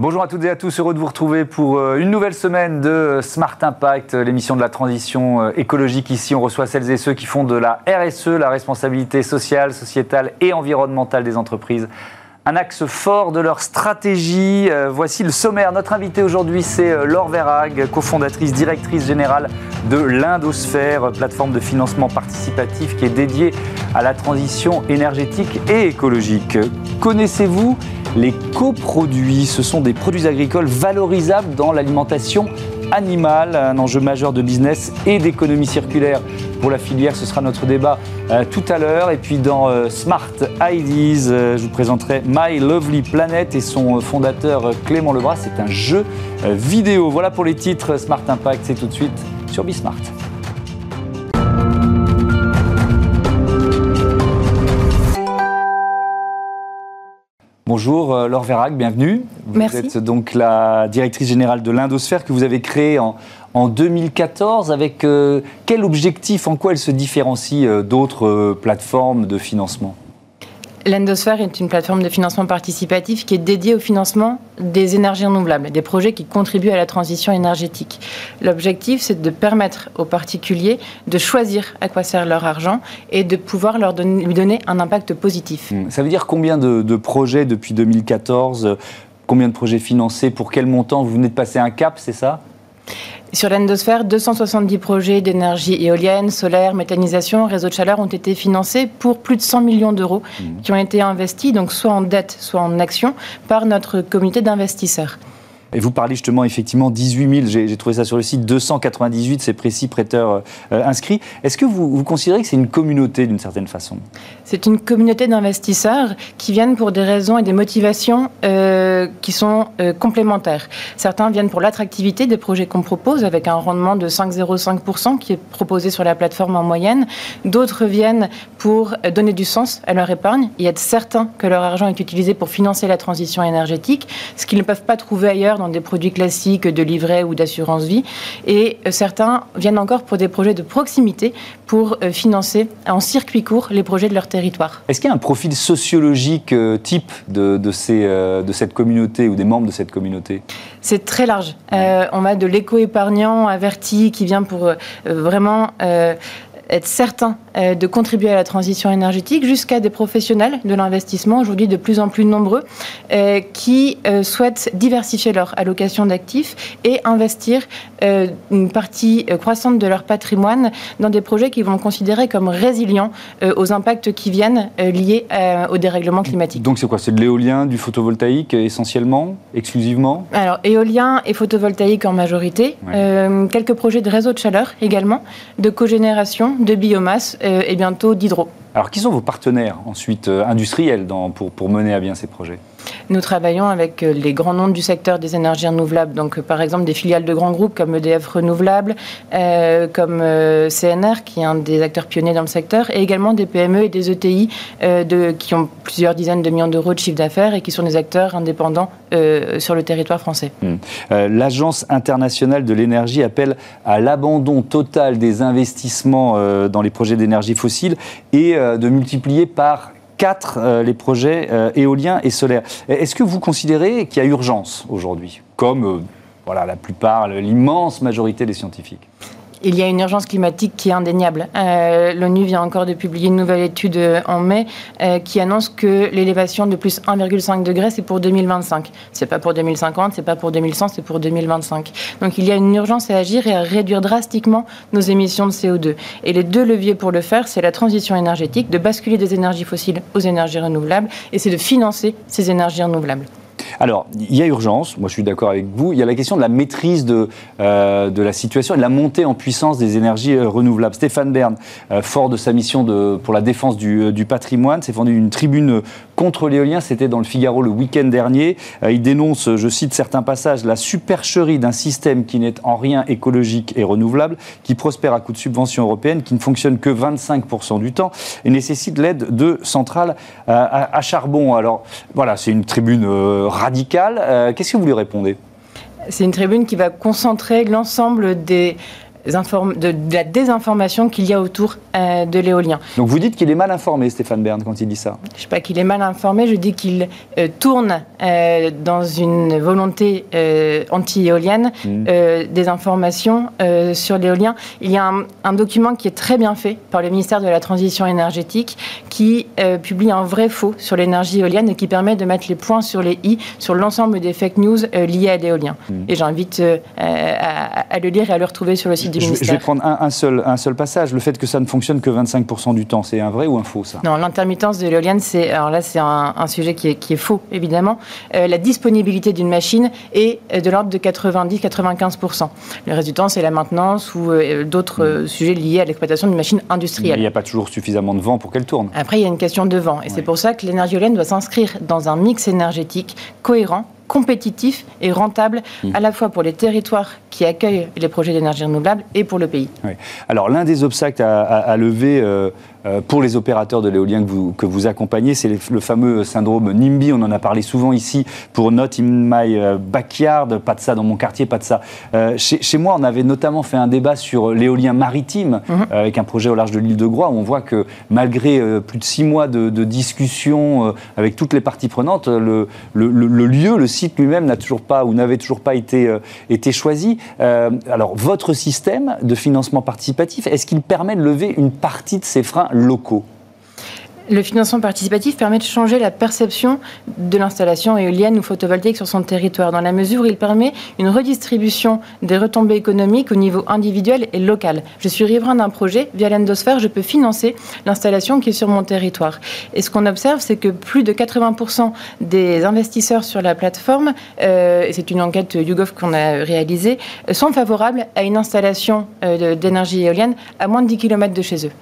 Bonjour à toutes et à tous, heureux de vous retrouver pour euh, une nouvelle semaine de Smart Impact, euh, l'émission de la transition euh, écologique. Ici, on reçoit celles et ceux qui font de la RSE, la responsabilité sociale, sociétale et environnementale des entreprises, un axe fort de leur stratégie. Voici le sommaire. Notre invité aujourd'hui, c'est Laure Verrag, cofondatrice, directrice générale de l'Indosphère, plateforme de financement participatif qui est dédiée à la transition énergétique et écologique. Connaissez-vous les coproduits, ce sont des produits agricoles valorisables dans l'alimentation animale, un enjeu majeur de business et d'économie circulaire pour la filière. Ce sera notre débat euh, tout à l'heure. Et puis dans euh, Smart Ideas, euh, je vous présenterai My Lovely Planet et son fondateur Clément Lebras. C'est un jeu vidéo. Voilà pour les titres Smart Impact. C'est tout de suite sur Bismart. Bonjour euh, Laure Verrac, bienvenue. Vous êtes donc la directrice générale de l'Indosphère que vous avez créée en, en 2014. Avec euh, quel objectif, en quoi elle se différencie euh, d'autres plateformes de financement? L'Endosphère est une plateforme de financement participatif qui est dédiée au financement des énergies renouvelables, des projets qui contribuent à la transition énergétique. L'objectif, c'est de permettre aux particuliers de choisir à quoi sert leur argent et de pouvoir leur donner, lui donner un impact positif. Hmm. Ça veut dire combien de, de projets depuis 2014 Combien de projets financés Pour quel montant? Vous venez de passer un cap, c'est ça? Sur l'endosphère, 270 projets d'énergie éolienne, solaire, méthanisation, réseau de chaleur ont été financés pour plus de 100 millions d'euros mmh. qui ont été investis, donc soit en dette, soit en action, par notre comité d'investisseurs. Et vous parlez justement effectivement 18 000, j'ai trouvé ça sur le site, 298, c'est précis, prêteurs euh, inscrits. Est-ce que vous, vous, considérez que c'est une communauté d'une certaine façon? C'est une communauté d'investisseurs qui viennent pour des raisons et des motivations euh, qui sont euh, complémentaires. Certains viennent pour l'attractivité des projets qu'on propose avec un rendement de 5,05% qui est proposé sur la plateforme en moyenne. D'autres viennent pour donner du sens à leur épargne et être certains que leur argent est utilisé pour financer la transition énergétique, ce qu'ils ne peuvent pas trouver ailleurs dans des produits classiques de livret ou d'assurance vie. Et euh, certains viennent encore pour des projets de proximité pour euh, financer en circuit court les projets de leur territoire. Est-ce qu'il y a un profil sociologique euh, type de, de, ces, de cette communauté ou des membres de cette communauté? C'est très large. on a de l'éco-épargnant averti qui vient pour vraiment être certain euh, de contribuer à la transition énergétique, jusqu'à des professionnels de l'investissement, aujourd'hui de plus en plus nombreux, euh, qui euh, souhaitent diversifier leur allocation d'actifs et investir une partie croissante de leur patrimoine dans des projets qu'ils vont considérer comme résilients aux impacts qui viennent liés au dérèglement climatique. Donc c'est quoi? C'est de l'éolien, du photovoltaïque essentiellement, exclusivement? Alors éolien et photovoltaïque en majorité, quelques projets de réseau de chaleur également, de cogénération, de biomasse euh, et bientôt d'hydro. Alors, qui sont vos partenaires ensuite euh, industriels pour, pour mener à bien ces projets? Nous travaillons avec euh, les grands noms du secteur des énergies renouvelables, donc par exemple des filiales de grands groupes comme EDF Renouvelables, comme CNR qui est un des acteurs pionniers dans le secteur, et également des PME et des ETI de, qui ont plusieurs dizaines de millions d'euros de chiffre d'affaires et qui sont des acteurs indépendants sur le territoire français. Hmm. L'Agence internationale de l'énergie appelle à l'abandon total des investissements dans les projets d'énergie fossile et euh, de multiplier par 4 euh, les projets euh, éoliens et solaires. Est-ce que vous considérez qu'il y a urgence aujourd'hui, comme voilà, la plupart, l'immense majorité des scientifiques? Il y a une urgence climatique qui est indéniable. Euh, L'ONU vient encore de publier une nouvelle étude en mai euh, qui annonce que l'élévation de plus 1,5 degré, c'est pour 2025. C'est pas pour 2050, c'est pas pour 2100, c'est pour 2025. Donc il y a une urgence à agir et à réduire drastiquement nos émissions de CO2. Et les deux leviers pour le faire, c'est la transition énergétique, de basculer des énergies fossiles aux énergies renouvelables, et c'est de financer ces énergies renouvelables. Alors, il y a urgence, moi je suis d'accord avec vous, il y a la question de la maîtrise de, euh, la situation et de la montée en puissance des énergies euh, renouvelables. Stéphane Bern, euh, fort de sa mission pour la défense du, du patrimoine, s'est fendu une tribune contre l'éolien, c'était dans le Figaro le week-end dernier. il dénonce, je cite certains passages, la supercherie d'un système qui n'est en rien écologique et renouvelable, qui prospère à coup de subventions européennes, qui ne fonctionne que 25% du temps et nécessite l'aide de centrales à, à, charbon. Alors voilà, c'est une tribune radicale. Euh, qu'est-ce que vous lui répondez? C'est une tribune qui va concentrer l'ensemble des de, la désinformation qu'il y a autour de l'éolien. Donc vous dites qu'il est mal informé, Stéphane Bern, quand il dit ça Je ne dis pas qu'il est mal informé, je dis qu'il tourne dans une volonté anti-éolienne mmh. des informations sur l'éolien. Il y a un, un, document qui est très bien fait par le ministère de la Transition énergétique qui publie un vrai faux sur l'énergie éolienne et qui permet de mettre les points sur les i sur l'ensemble des fake news euh, liées à l'éolien. Hmm. Et j'invite euh, à, le lire et à le retrouver sur le site du ministère. Je vais prendre un, seul, un seul passage. Le fait que ça ne fonctionne que 25% du temps, c'est un vrai ou un faux, ça? Non, l'intermittence de l'éolienne, c'est, alors là, c'est un, sujet qui est, qui est, faux, évidemment. Euh, la disponibilité d'une machine est de l'ordre de 90-95%. Le reste du temps, c'est la maintenance ou d'autres hmm. sujets liés à l'exploitation d'une machine industrielle. il n'y a pas toujours suffisamment de vent pour qu'elle tourne. Après, il y a une question de vent. Et c'est pour ça que l'énergie éolienne doit s'inscrire dans un mix énergétique cohérent compétitif et rentable mmh. à la fois pour les territoires qui accueillent les projets d'énergie renouvelable et pour le pays. Alors l'un des obstacles à, lever euh, euh, pour les opérateurs de l'éolien que vous, que vous accompagnez, c'est le fameux syndrome NIMBY. On en a parlé souvent ici pour Not in my euh, backyard, pas de ça dans mon quartier, pas de ça. chez, moi, on avait notamment fait un débat sur l'éolien maritime mmh. avec un projet au large de l'île de Groix où on voit que malgré plus de six mois de, de discussions avec toutes les parties prenantes, le, le, le lieu, le site lui-même n'a toujours pas ou n'avait toujours pas été, euh, été choisi. Euh, alors, votre système de financement participatif, est-ce qu'il permet de lever une partie de ces freins le financement participatif permet de changer la perception de l'installation éolienne ou photovoltaïque sur son territoire, dans la mesure où il permet une redistribution des retombées économiques au niveau individuel et local. Je suis riverain d'un projet, via l'endosphère, je peux financer l'installation qui est sur mon territoire. Et ce qu'on observe, c'est que plus de 80% des investisseurs sur la plateforme, euh, c'est une enquête YouGov qu'on a réalisée, sont favorables à une installation euh, d'énergie éolienne à moins de 10 km de chez eux.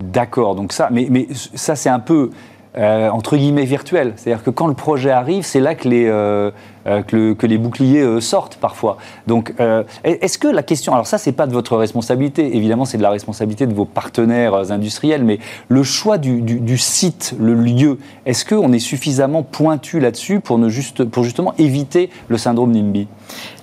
D'accord, donc ça, mais, ça c'est un peu euh, entre guillemets virtuel. C'est-à-dire que quand le projet arrive, c'est là que les, euh, euh, que, les boucliers sortent parfois. Donc, est-ce que la question, alors ça, c'est pas de votre responsabilité, évidemment, c'est de la responsabilité de vos partenaires industriels, mais le choix du, du, site, le lieu, est-ce qu'on est suffisamment pointu là-dessus pour, ne juste, pour justement éviter le syndrome NIMBY?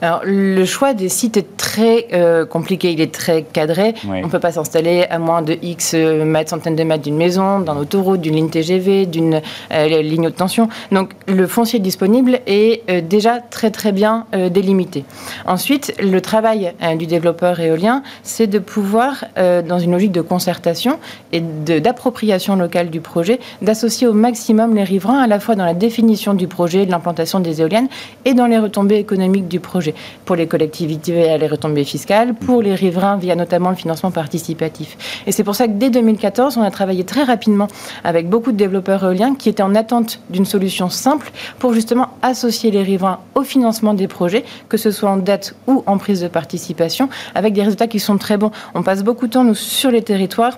Alors, le choix des sites est très compliqué, il est très cadré. On ne peut pas s'installer à moins de X mètres, centaines de mètres d'une maison, d'un autoroute, d'une ligne TGV, d'une euh, ligne haute tension. Donc le foncier disponible est euh, déjà très très bien euh, délimité. Ensuite, le travail du développeur éolien, c'est de pouvoir, dans une logique de concertation et d'appropriation locale du projet, d'associer au maximum les riverains à la fois dans la définition du projet, de l'implantation des éoliennes et dans les retombées économiques du projet. Pour les collectivités, les retombées fiscales, pour les riverains via notamment le financement participatif. Et c'est pour ça que dès 2014, on a travaillé très rapidement avec beaucoup de développeurs qui étaient en attente d'une solution simple pour justement associer les riverains au financement des projets, que ce soit en dette ou en prise de participation, avec des résultats qui sont très bons. On passe beaucoup de temps, nous, sur les territoires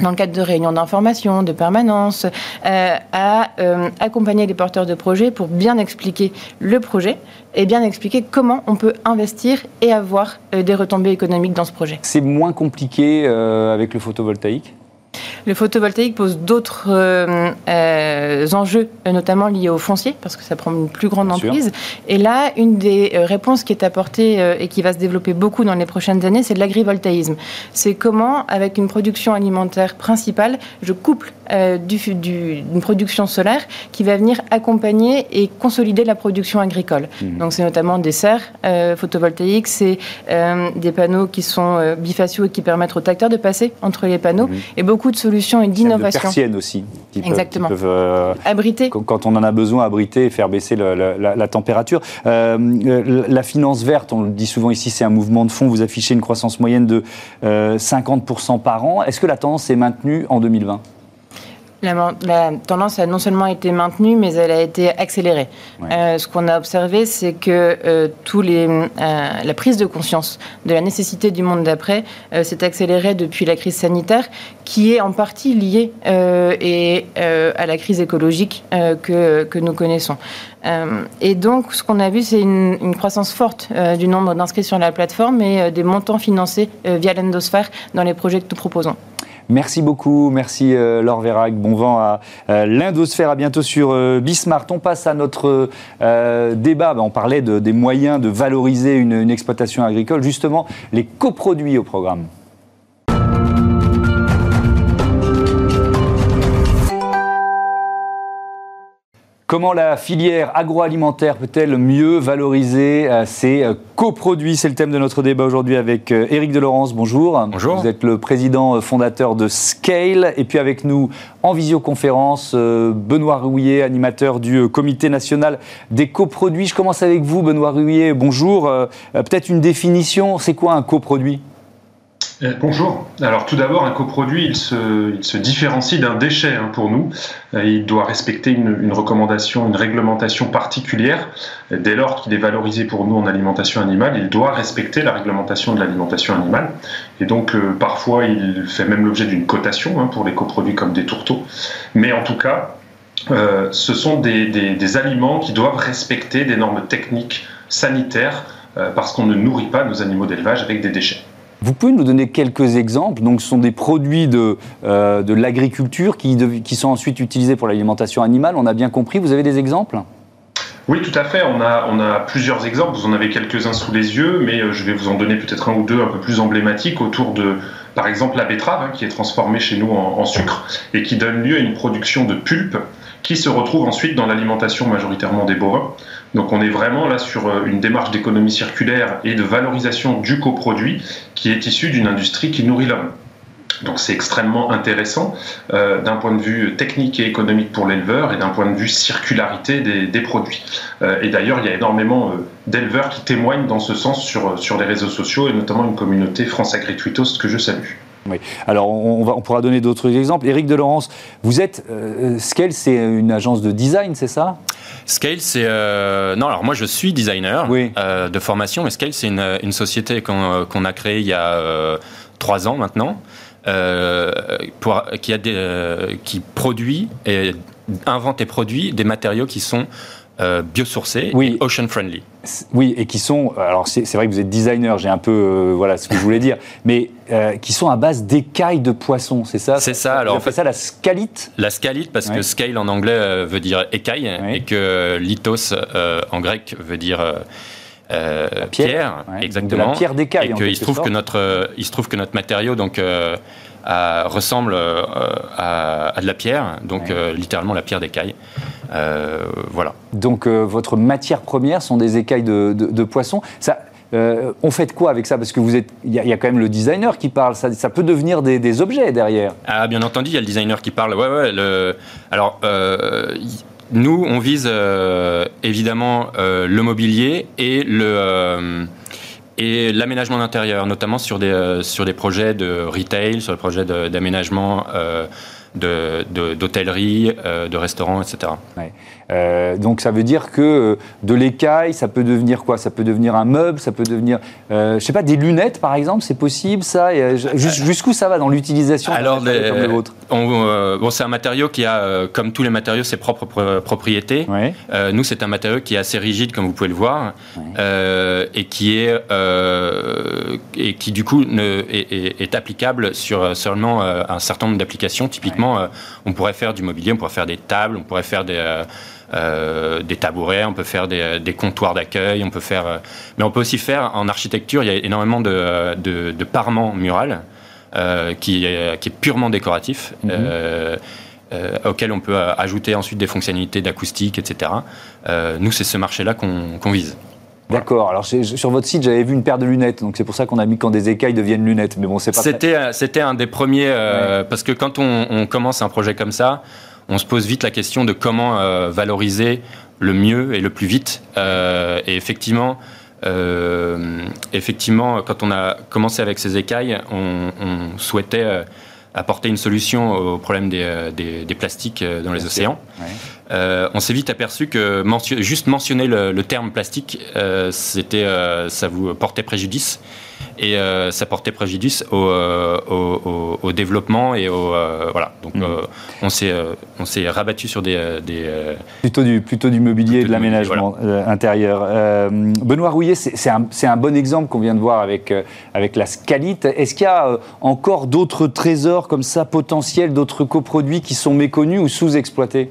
dans le cadre de réunions d'information, de permanence, euh, à euh, accompagner les porteurs de projets pour bien expliquer le projet et bien expliquer comment on peut investir et avoir euh, des retombées économiques dans ce projet. C'est moins compliqué avec le photovoltaïque le photovoltaïque pose d'autres euh, euh, enjeux, notamment liés au foncier, parce que ça prend une plus grande emprise. Et là, une des euh, réponses qui est apportée et qui va se développer beaucoup dans les prochaines années, c'est de l'agrivoltaïsme. C'est comment, avec une production alimentaire principale, je couple du, d'une production solaire qui va venir accompagner et consolider la production agricole. Mmh. Donc, c'est notamment des serres photovoltaïques, c'est des panneaux qui sont bifaciaux et qui permettent aux tracteurs de passer entre les panneaux, mmh. et beaucoup de solutions et d'innovation. persiennes aussi. Qui Exactement. Peuvent, euh, abriter. Quand on en a besoin, abriter et faire baisser la, température. Euh, euh, la finance verte, on le dit souvent ici, c'est un mouvement de fond. Vous affichez une croissance moyenne de 50% par an. Est-ce que la tendance est maintenue en 2020 la, tendance a non seulement été maintenue, mais elle a été accélérée. Euh, ce qu'on a observé, c'est que euh, tous les, euh, la prise de conscience de la nécessité du monde d'après s'est accélérée depuis la crise sanitaire, qui est en partie liée et, à la crise écologique que, que, nous connaissons. et donc, ce qu'on a vu, c'est une, une, croissance forte du nombre d'inscrits sur la plateforme et des montants financés via l'endosphère dans les projets que nous proposons. Merci beaucoup, merci euh, Laure Vérac. Bon vent à euh, l'Indosphère. À bientôt sur euh, Bismart. On passe à notre débat. Ben, on parlait des moyens de valoriser une exploitation agricole. Justement, les coproduits au programme. Comment la filière agroalimentaire peut-elle mieux valoriser euh, ses euh, coproduits? C'est le thème de notre débat aujourd'hui avec euh, Éric Delorence. Bonjour. Bonjour. Vous êtes le président fondateur de Scale. Et puis avec nous en visioconférence, Benoît Rouillet, animateur du Comité national des coproduits. Je commence avec vous, Benoît Rouillet. Bonjour. Peut-être une définition. C'est quoi un coproduit? Euh, bonjour. Alors tout d'abord, un coproduit, il se, différencie d'un déchet hein, pour nous. Euh, il doit respecter une, recommandation, une réglementation particulière. Dès lors qu'il est valorisé pour nous en alimentation animale, il doit respecter la réglementation de l'alimentation animale. Et donc euh, parfois, il fait même l'objet d'une cotation hein, pour les coproduits comme des tourteaux. Mais en tout cas, ce sont des, aliments qui doivent respecter des normes techniques, sanitaires, parce qu'on ne nourrit pas nos animaux d'élevage avec des déchets. Vous pouvez nous donner quelques exemples Donc, ce sont des produits de, euh, de l'agriculture qui, qui sont ensuite utilisés pour l'alimentation animale. On a bien compris. Vous avez des exemples? Oui, tout à fait. On a, on a plusieurs exemples. Vous en avez quelques-uns sous les yeux, mais euh, je vais vous en donner peut-être un ou deux un peu plus emblématiques autour de, par exemple, la betterave, hein, qui est transformée chez nous en, en, sucre et qui donne lieu à une production de pulpe qui se retrouve ensuite dans l'alimentation majoritairement des bovins. Donc on est vraiment là sur euh, une démarche d'économie circulaire et de valorisation du coproduit qui est issu d'une industrie qui nourrit l'homme. Donc c'est extrêmement intéressant euh, d'un point de vue technique et économique pour l'éleveur et d'un point de vue circularité des, produits. Euh, et d'ailleurs, il y a énormément d'éleveurs qui témoignent dans ce sens sur, sur les réseaux sociaux et notamment une communauté France Agritwitos que je salue. Oui. Alors, on, va, on pourra donner d'autres exemples. Éric Delorence, vous êtes. Scale, c'est une agence de design, c'est ça? Scale, c'est euh, non. Alors moi, je suis designer euh, de formation, mais Scale, c'est une, société qu'on a créée il y a euh, trois ans maintenant, pour, qui a des, qui produit et invente et produit des matériaux qui sont euh, biosourcés oui. ocean friendly. Oui, et qui sont, alors c'est vrai que vous êtes designer, j'ai un peu, euh, voilà ce que je voulais dire, mais euh, qui sont à base d'écailles de poissons, c'est ça? C'est ça, alors. On fait ça la scalite? La scalite, parce que scale en anglais veut dire écaille, et que lithos en grec veut dire. pierre, pierre exactement. la pierre d'écaille. Et il se trouve que notre, il se trouve que notre matériau donc ressemble à, à, de la pierre, donc littéralement la pierre d'écaille. Euh, voilà. Donc euh, votre matière première sont des écailles de, de, poisson. Ça, euh, on fait quoi avec ça? Parce que vous êtes, il y, a quand même le designer qui parle. Ça, peut devenir des, objets derrière. Ah, bien entendu, il y a le designer qui parle. Ouais, ouais. Le, alors, nous, on vise évidemment le mobilier et le et l'aménagement d'intérieur, notamment sur des sur des projets de retail, sur des projets d'aménagement d'hôtellerie, de, de, de restaurants, etc. Euh, donc ça veut dire que euh, de l'écaille, ça peut devenir quoi? Ça peut devenir un meuble, ça peut devenir, euh, je sais pas, des lunettes par exemple, c'est possible ça? Jusqu'où ça va dans l'utilisation Alors, les, comme le vôtre? bon, c'est un matériau qui a, comme tous les matériaux, ses propres propriétés. nous, c'est un matériau qui est assez rigide, comme vous pouvez le voir, et qui est et qui du coup ne, est, est, applicable sur seulement un certain nombre d'applications. Typiquement, on pourrait faire du mobilier, on pourrait faire des tables, on pourrait faire des euh, des tabourets, on peut faire des, comptoirs d'accueil, on peut faire, euh, mais on peut aussi faire en architecture. Il y a énormément de, de, parements murales euh, qui, est, qui, est, purement décoratif. Mhm. auquel on peut ajouter ensuite des fonctionnalités d'acoustique, etc. nous, c'est ce marché-là qu'on vise. D'accord. Alors sur votre site, j'avais vu une paire de lunettes, donc c'est pour ça qu'on a mis quand des écailles deviennent lunettes. Mais bon, c'est pas. C'était c'était un des premiers parce que quand on, on, commence un projet comme ça, on se pose vite la question de comment euh, valoriser le mieux et le plus vite. Euh, et effectivement, euh, effectivement, quand on a commencé avec ces écailles, on, souhaitait apporter une solution au problème des, plastiques dans les océans. on s'est vite aperçu que juste mentionner le, terme plastique, c'était, ça vous portait préjudice. Et ça portait préjudice au, au, développement et au voilà. Donc mmh. on s'est on s'est rabattu sur des, plutôt du plutôt du mobilier et de l'aménagement intérieur. Benoît Rouillet, c'est un, un, bon exemple qu'on vient de voir avec avec la Scalite. Est-ce qu'il y a encore d'autres trésors comme ça potentiels, d'autres coproduits qui sont méconnus ou sous-exploités?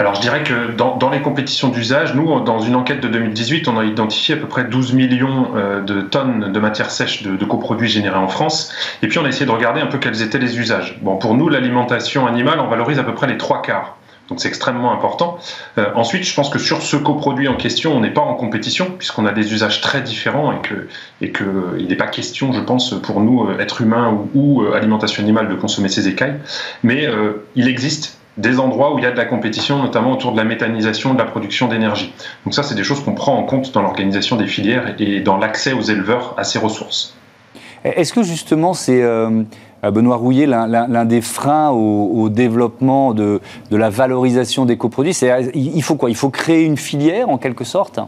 Alors je dirais que dans, les compétitions d'usage, nous, dans une enquête de 2018, on a identifié à peu près 12 millions euh, de tonnes de matières sèches de, coproduits générés en France. Et puis on a essayé de regarder un peu quels étaient les usages. Bon, pour nous, l'alimentation animale, on valorise à peu près les trois quarts. Donc c'est extrêmement important. Euh, ensuite, je pense que sur ce coproduit en question, on n'est pas en compétition puisqu'on a des usages très différents et que et que n'est pas question, je pense, pour nous, euh, êtres humains ou, alimentation animale, de consommer ces écailles. Mais il existe des endroits où il y a de la compétition, notamment autour de la méthanisation de la production d'énergie. Donc ça, c'est des choses qu'on prend en compte dans l'organisation des filières et dans l'accès aux éleveurs à ces ressources. Est-ce que justement c'est, euh, Benoît Rouillet, l'un des freins au, développement de, de, la valorisation des coproduits? Il faut quoi? Il faut créer une filière en quelque sorte?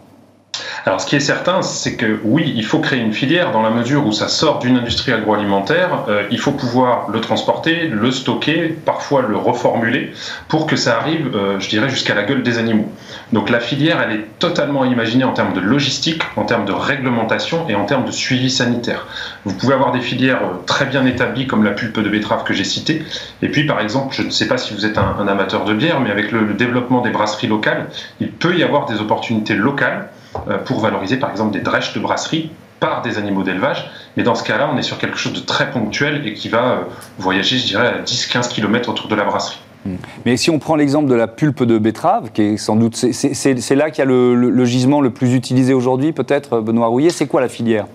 Alors, ce qui est certain, c'est que oui, il faut créer une filière dans la mesure où ça sort d'une industrie agroalimentaire. Euh, il faut pouvoir le transporter, le stocker, parfois le reformuler pour que ça arrive, euh, je dirais, jusqu'à la gueule des animaux. Donc, la filière, elle est totalement imaginée en termes de logistique, en termes de réglementation et en termes de suivi sanitaire. Vous pouvez avoir des filières euh, très bien établies, comme la pulpe de betterave que j'ai citée. Et puis, par exemple, je ne sais pas si vous êtes un, amateur de bière, mais avec le développement des brasseries locales, il peut y avoir des opportunités locales pour valoriser par exemple des drèches de brasserie par des animaux d'élevage. Mais dans ce cas-là, on est sur quelque chose de très ponctuel et qui va euh, voyager, je dirais, à 10-15 km autour de la brasserie. Hmm. Mais si on prend l'exemple de la pulpe de betterave, qui est sans doute, c'est là qu'il y a le, le, gisement le plus utilisé aujourd'hui, peut-être, Benoît Rouillet. C'est quoi la filière?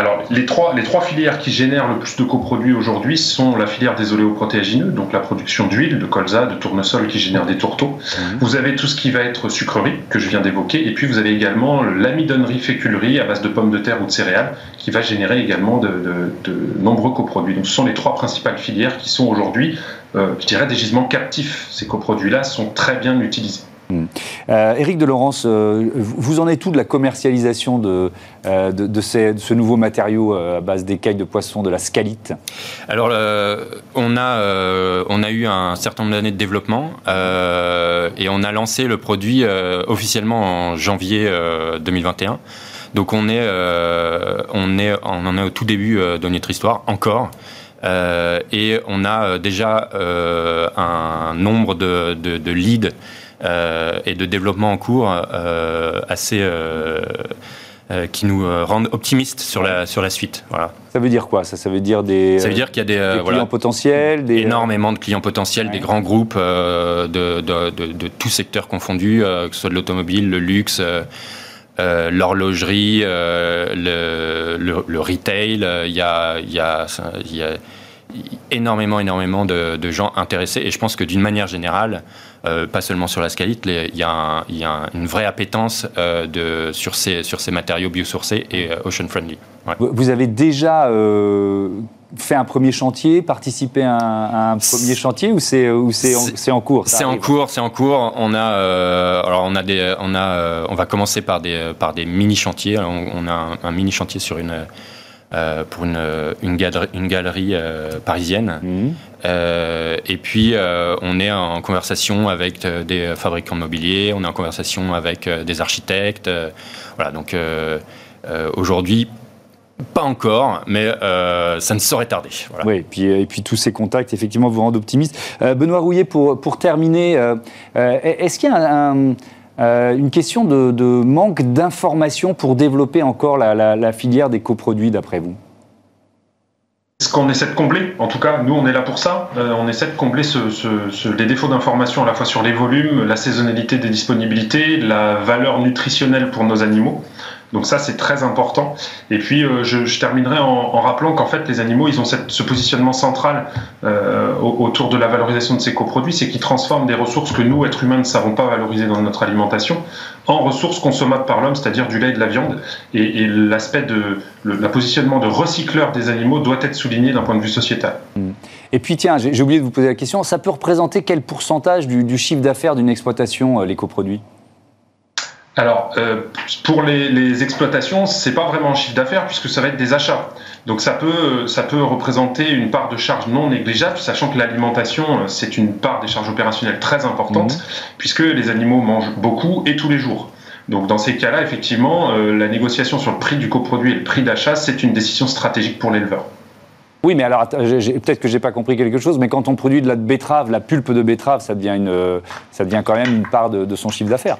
Alors, les trois, les trois filières qui génèrent le plus de coproduits aujourd'hui sont la filière des oléoprotéagineux, donc la production d'huile, de colza, de tournesol qui génère des tourteaux. Mhm. Vous avez tout ce qui va être sucrerie, que je viens d'évoquer, et puis vous avez également l'amidonnerie féculerie à base de pommes de terre ou de céréales, qui va générer également de, nombreux coproduits. Donc, ce sont les trois principales filières qui sont aujourd'hui, euh, je dirais, des gisements captifs. Ces coproduits-là sont très bien utilisés. Euh, Éric de euh, vous en êtes tout de la commercialisation de, euh, de, ce nouveau matériau à base d'écailles de poisson, de la scalite? Alors, on, a, eu un certain nombre d'années de développement et on a lancé le produit officiellement en janvier 2021. Donc on est, en est au tout début de notre histoire encore. et on a déjà un nombre de, leads et de développement en cours euh, assez euh, qui nous rendent optimistes sur la, sur la suite. Voilà. Ça veut dire quoi ça, ça veut dire des, ça veut dire qu'il y a des, clients potentiels des... Énormément de clients potentiels, des grands groupes de, de, de, de, tous secteurs confondus, que ce soit de l'automobile, le luxe. l'horlogerie, le, le, retail, il y a, y, a, y a énormément, énormément de, de, gens intéressés. Et je pense que d'une manière générale, euh, pas seulement sur la scalite, il y a, une vraie appétence euh, de, sur, ces, sur ces matériaux biosourcés et euh, ocean friendly. Vous avez déjà fait un premier chantier, participé à un, premier chantier ou c'est ou c'est en, cours? C'est en cours, c'est en cours. On a alors on a des on a on va commencer par des par des mini chantiers. On, a un mini chantier sur une euh, pour une, une galerie, une galerie euh, parisienne. Mhm. Euh, et puis, on est en conversation avec des fabricants de mobilier, on est en conversation avec des architectes. voilà, donc aujourd'hui, pas encore, mais ça ne saurait tarder. Oui, et puis, et puis tous ces contacts, effectivement, vous rendent optimiste. Benoît Rouillet, pour, pour terminer, est-ce qu'il y a un euh, une question de, manque d'informations pour développer encore la, filière des coproduits, d'après vous? Ce qu'on essaie de combler, en tout cas, nous on est là pour ça, euh, on essaie de combler les défauts d'information à la fois sur les volumes, la saisonnalité des disponibilités, la valeur nutritionnelle pour nos animaux. Donc ça, c'est très important. Et puis, euh, je, terminerai en, rappelant qu'en fait, les animaux, ils ont ce positionnement central euh, autour de la valorisation de ces coproduits, c'est qu'ils transforment des ressources que nous, êtres humains, ne savons pas valoriser dans notre alimentation en ressources consommables par l'homme, c'est-à-dire du lait et de la viande. Et, l'aspect de le positionnement de recycleur des animaux doit être souligné d'un point de vue sociétal. Et puis, tiens, j'ai oublié de vous poser la question, ça peut représenter quel pourcentage du, chiffre d'affaires d'une exploitation, euh, les coproduits? Alors, euh, pour les, les exploitations, c'est pas vraiment un chiffre d'affaires puisque ça va être des achats. Donc ça peut, ça peut représenter une part de charge non négligeable, sachant que l'alimentation, euh, c'est une part des charges opérationnelles très importante, mhm. puisque les animaux mangent beaucoup et tous les jours. Donc dans ces cas-là, effectivement, euh, la négociation sur le prix du coproduit et le prix d'achat, c'est une décision stratégique pour l'éleveur. Oui, mais alors peut-être que j'ai pas compris quelque chose, mais quand on produit de la betterave, la pulpe de betterave, ça devient, une, ça devient quand même une part de son chiffre d'affaires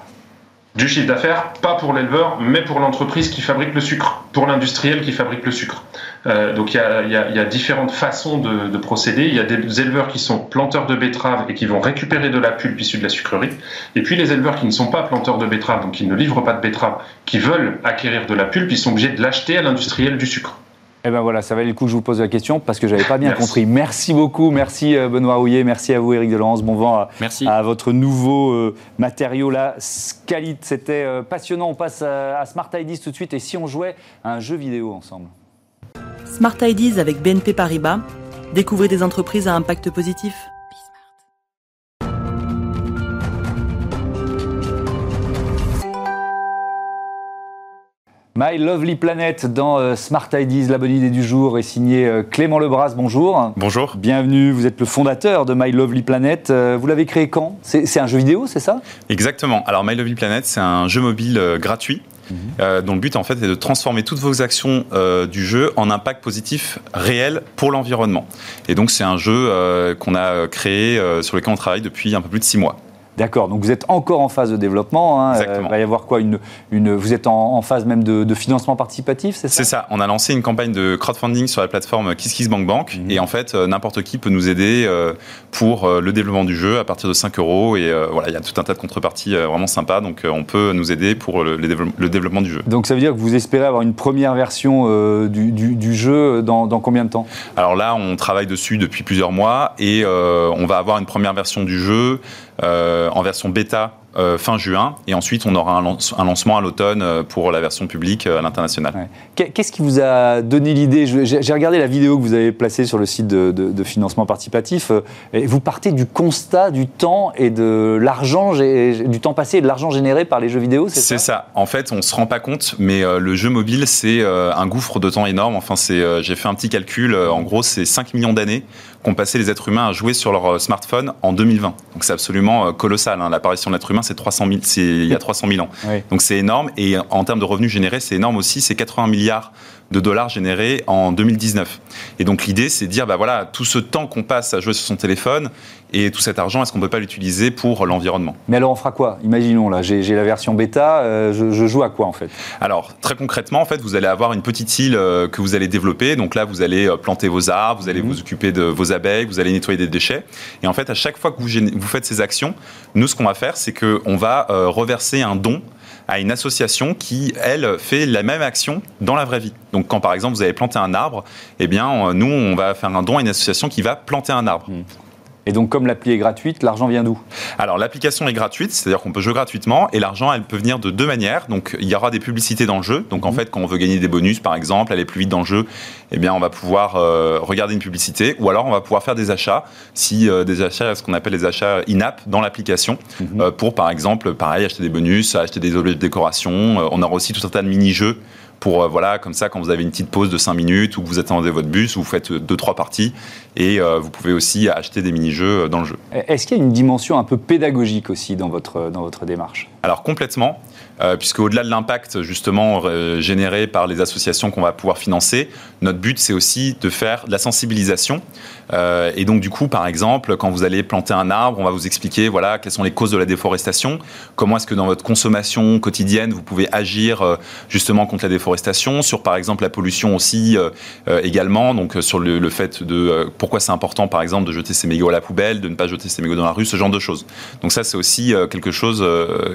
du chiffre d'affaires, pas pour l'éleveur, mais pour l'entreprise qui fabrique le sucre, pour l'industriel qui fabrique le sucre. Euh, donc il y, a, différentes façons de, procéder. Il y a des éleveurs qui sont planteurs de betteraves et qui vont récupérer de la pulpe issue de la sucrerie. Et puis les éleveurs qui ne sont pas planteurs de betteraves, donc qui ne livrent pas de betteraves, qui veulent acquérir de la pulpe, ils sont obligés de l'acheter à l'industriel du sucre. Eh ben voilà, ça valait le coup que je vous pose la question parce que j'avais pas bien compris. Merci beaucoup, merci euh, Benoît Rouillet, merci à vous Eric Delorence, bon vent à, votre nouveau euh, matériau là, Scalit, c'était euh, passionnant. On passe à, Smart IDs tout de suite. Et si on jouait à un jeu vidéo ensemble? Smart IDs avec BNP Paribas, découvrez des entreprises à impact positif. My Lovely Planet dans euh, Smart Ideas, la bonne idée du jour, est signé euh, Clément Lebras. Bonjour. Bonjour. Bienvenue, vous êtes le fondateur de My Lovely Planet. Euh, vous l'avez créé quand? C'est un jeu vidéo, c'est ça? Exactement. Alors My Lovely Planet, c'est un jeu mobile gratuit. Mhm. dont le but en fait est de transformer toutes vos actions du jeu en impact positif réel pour l'environnement. Et donc c'est un jeu qu'on a créé sur lequel on travaille depuis un peu plus de six mois. D'accord, donc vous êtes encore en phase de développement. Hein, Exactement. il va y avoir quoi une, une, Vous êtes en, phase même de, financement participatif, c'est ça? C'est ça. On a lancé une campagne de crowdfunding sur la plateforme KissKissBankBank. Bank. Mhm. Et en fait, euh, n'importe qui peut nous aider euh, pour euh, le développement du jeu à partir de 5 euros. Et voilà, il y a tout un tas de contreparties vraiment sympas. Donc on peut nous aider pour le, le, développement du jeu. Donc ça veut dire que vous espérez avoir une première version du, du, jeu dans, dans, combien de temps? Alors là, on travaille dessus depuis plusieurs mois et on va avoir une première version du jeu en version bêta euh, fin juin, et ensuite on aura un, lancement à l'automne euh, pour la version publique euh, à l'international. Qu'est-ce qui vous a donné l'idée? J'ai regardé la vidéo que vous avez placée sur le site de, financement participatif, et vous partez du constat du temps et de l'argent, du temps passé et de l'argent généré par les jeux vidéo, c'est ça C'est ça? En fait, on ne se rend pas compte, mais le jeu mobile, c'est un gouffre de temps énorme. Enfin, j'ai fait un petit calcul, en gros, c'est 5 millions d'années qu'ont passé les êtres humains à jouer sur leur smartphone en 2020. Donc c'est absolument colossal. Hein. L'apparition de l'être humain c'est 300 000, c'est il y a 300 000 ans. Donc c'est énorme. Et en termes de revenus générés, c'est énorme aussi. C'est 80 milliards de dollars générés en 2019. Et donc l'idée, c'est de dire, bah voilà, tout ce temps qu'on passe à jouer sur son téléphone et tout cet argent, est-ce qu'on ne peut pas l'utiliser pour l'environnement? Mais alors on fera quoi? Imaginons là, j'ai la version bêta, euh, je, joue à quoi en fait? Alors très concrètement, en fait, vous allez avoir une petite île euh, que vous allez développer. Donc là, vous allez euh, planter vos arbres, vous allez mhm. vous occuper de vos abeilles, vous allez nettoyer des déchets. Et en fait, à chaque fois que vous, vous faites ces actions, nous, ce qu'on va faire, c'est qu'on va reverser un don à une association qui, elle, fait la même action dans la vraie vie. Donc quand par exemple vous avez planté un arbre, eh bien nous on va faire un don à une association qui va planter un arbre. Mmh. Et donc, comme l'appli est gratuite, l'argent vient d'où? Alors, l'application est gratuite, c'est-à-dire qu'on peut jouer gratuitement, et l'argent, elle peut venir de deux manières. Donc, il y aura des publicités dans le jeu. Donc, en mmh. fait, quand on veut gagner des bonus, par exemple, aller plus vite dans le jeu, eh bien, on va pouvoir euh, regarder une publicité, ou alors on va pouvoir faire des achats, si euh, des achats, ce qu'on appelle les achats in-app dans l'application, mmh. euh, pour, par exemple, pareil, acheter des bonus, acheter des objets de décoration. on aura aussi tout un tas de mini-jeux pour euh, voilà comme ça quand vous avez une petite pause de 5 minutes ou que vous attendez votre bus vous faites deux trois parties et euh, vous pouvez aussi acheter des mini-jeux euh, dans le jeu. Est-ce qu'il y a une dimension un peu pédagogique aussi dans votre dans votre démarche? Alors complètement euh, puisque au-delà de l'impact justement euh, généré par les associations qu'on va pouvoir financer, notre but c'est aussi de faire de la sensibilisation. Euh, et donc du coup, par exemple, quand vous allez planter un arbre, on va vous expliquer voilà quelles sont les causes de la déforestation, comment est-ce que dans votre consommation quotidienne vous pouvez agir justement contre la déforestation, sur par exemple la pollution aussi également, donc sur le, fait de pourquoi c'est important par exemple de jeter ses mégots à la poubelle, de ne pas jeter ses mégots dans la rue, ce genre de choses. Donc ça c'est aussi quelque chose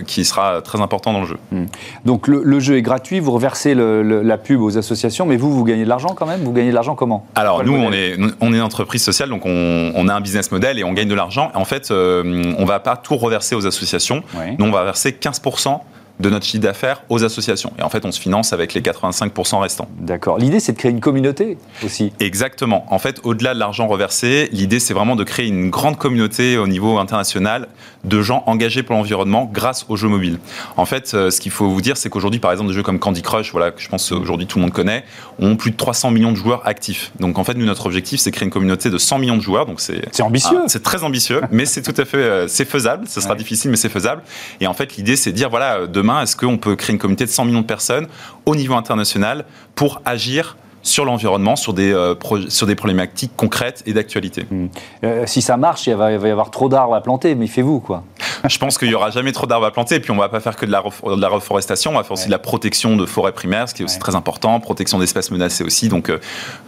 qui sera très important dans le jeu. Hmm. Donc le, jeu est gratuit, vous reversez la pub aux associations, mais vous, vous gagnez de l'argent quand même? Vous gagnez de l'argent comment? Alors nous, on est, on est une entreprise sociale, donc on, a un business model et on gagne de l'argent. En fait, euh, on ne va pas tout reverser aux associations. Nous, on va verser 15% de notre chiffre d'affaires aux associations. Et en fait, on se finance avec les 85% restants. D'accord. L'idée, c'est de créer une communauté aussi. Exactement. En fait, au-delà de l'argent reversé, l'idée, c'est vraiment de créer une grande communauté au niveau international de gens engagés pour l'environnement grâce aux jeux mobiles. En fait, euh, ce qu'il faut vous dire, c'est qu'aujourd'hui, par exemple, des jeux comme Candy Crush, voilà, que je pense aujourd'hui tout le monde connaît, ont plus de 300 millions de joueurs actifs. Donc, en fait, nous, notre objectif, c'est créer une communauté de 100 millions de joueurs. Donc, c'est ambitieux. c'est très ambitieux, mais c'est tout à fait, euh, c'est faisable. Ce sera difficile, mais c'est faisable. Et en fait, l'idée, c'est de dire, voilà, est-ce qu'on peut créer une communauté de 100 millions de personnes au niveau international pour agir sur l'environnement, sur, des, euh, sur des problématiques concrètes et d'actualité? Hmm. Euh, si ça marche, il va, y avoir trop d'arbres à planter, mais faites vous quoi. Je pense qu'il n'y aura jamais trop d'arbres à planter, et puis on ne va pas faire que de la, reforestation, on va faire aussi de la protection de forêts primaires, ce qui est aussi très important, protection d'espèces menacées aussi, donc euh,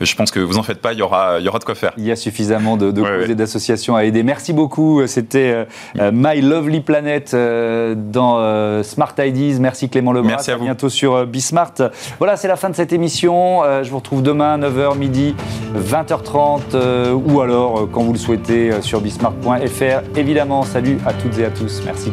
je pense que vous en faites pas, il y aura, il y aura de quoi faire. Il y a suffisamment de, de d'associations à aider. Merci beaucoup, c'était My Lovely Planet dans Smart Ideas. Merci Clément Lebras. Merci à, vous. bientôt sur Bismart. Voilà, c'est la fin de cette émission. je vous retrouve demain, 9h, midi, 20h30, euh, ou alors, euh, quand vous le souhaitez, euh, sur bismarck.fr. Évidemment, salut à toutes et à Merci.